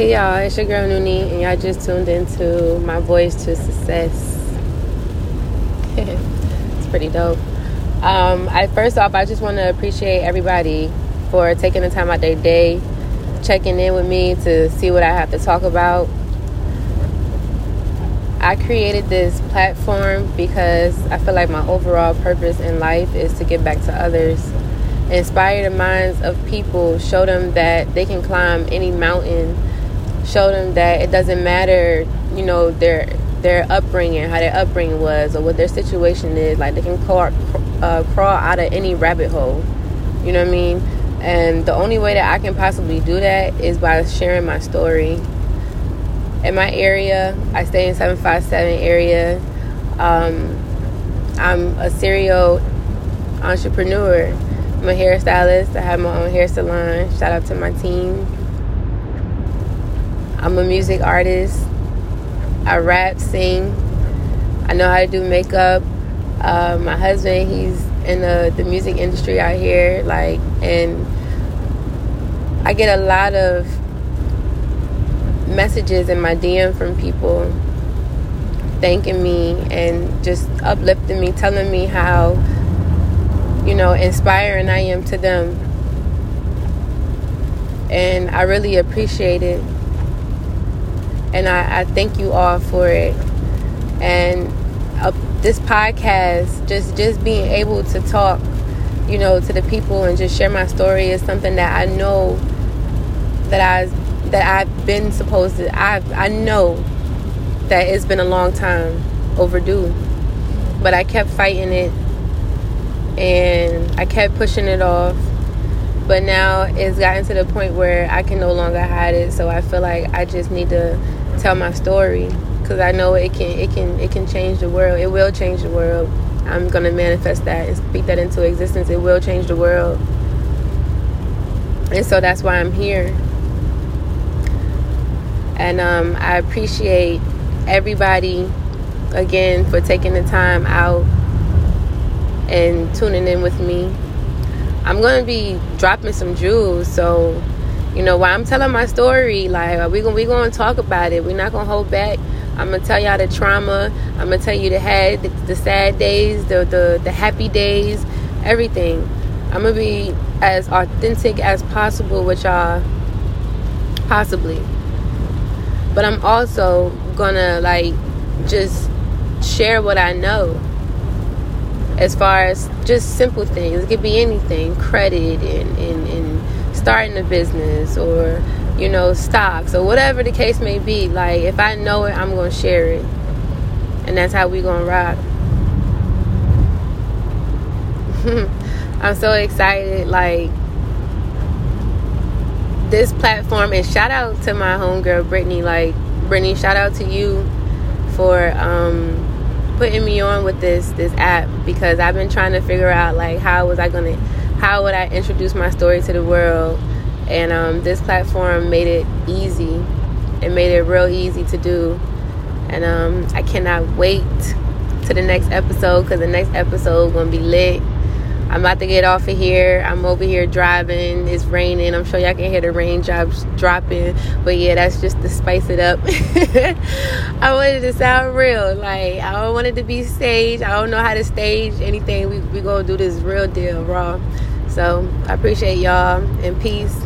Hey y'all, it's your girl Noonie, and y'all just tuned into my voice to success. it's pretty dope. Um, I first off, I just want to appreciate everybody for taking the time out their day, checking in with me to see what I have to talk about. I created this platform because I feel like my overall purpose in life is to give back to others, inspire the minds of people, show them that they can climb any mountain show them that it doesn't matter, you know, their their upbringing, how their upbringing was, or what their situation is. Like they can crawl, uh, crawl out of any rabbit hole. You know what I mean? And the only way that I can possibly do that is by sharing my story. In my area, I stay in 757 area. Um, I'm a serial entrepreneur. I'm a hairstylist. I have my own hair salon. Shout out to my team. I'm a music artist. I rap, sing. I know how to do makeup. Uh, my husband, he's in the, the music industry out here, like, and I get a lot of messages in my DM from people thanking me and just uplifting me, telling me how, you know, inspiring I am to them. And I really appreciate it and I, I thank you all for it. And uh, this podcast, just just being able to talk, you know, to the people and just share my story is something that I know that I that I've been supposed to. I I know that it's been a long time overdue, but I kept fighting it, and I kept pushing it off but now it's gotten to the point where I can no longer hide it. So I feel like I just need to tell my story because I know it can it can it can change the world. It will change the world. I'm gonna manifest that and speak that into existence. It will change the world, and so that's why I'm here. And um, I appreciate everybody again for taking the time out and tuning in with me. I'm gonna be dropping some jewels, so you know, while I'm telling my story, like we gonna we gonna talk about it. We're not gonna hold back. I'm gonna tell y'all the trauma. I'm gonna tell you the had the, the sad days, the, the the happy days, everything. I'm gonna be as authentic as possible with y'all, possibly. But I'm also gonna like just share what I know as far as just simple things. It could be anything, credit and, and, and starting a business or you know stocks or whatever the case may be like if i know it i'm gonna share it. And that's how we gonna rock. I'm so excited like this platform and shout out to my homegirl brittany like brittany shout out to you for um putting me on with this this app because i've been trying to figure out like how was i gonna how would I introduce my story to the world? And um, this platform made it easy. It made it real easy to do. And um, I cannot wait to the next episode because the next episode to be lit. I'm about to get off of here. I'm over here driving. It's raining. I'm sure y'all can hear the raindrops dropping. But yeah, that's just to spice it up. I wanted to sound real. Like, I don't want it to be staged. I don't know how to stage anything. We, we to do this real deal, raw. So I appreciate y'all and peace.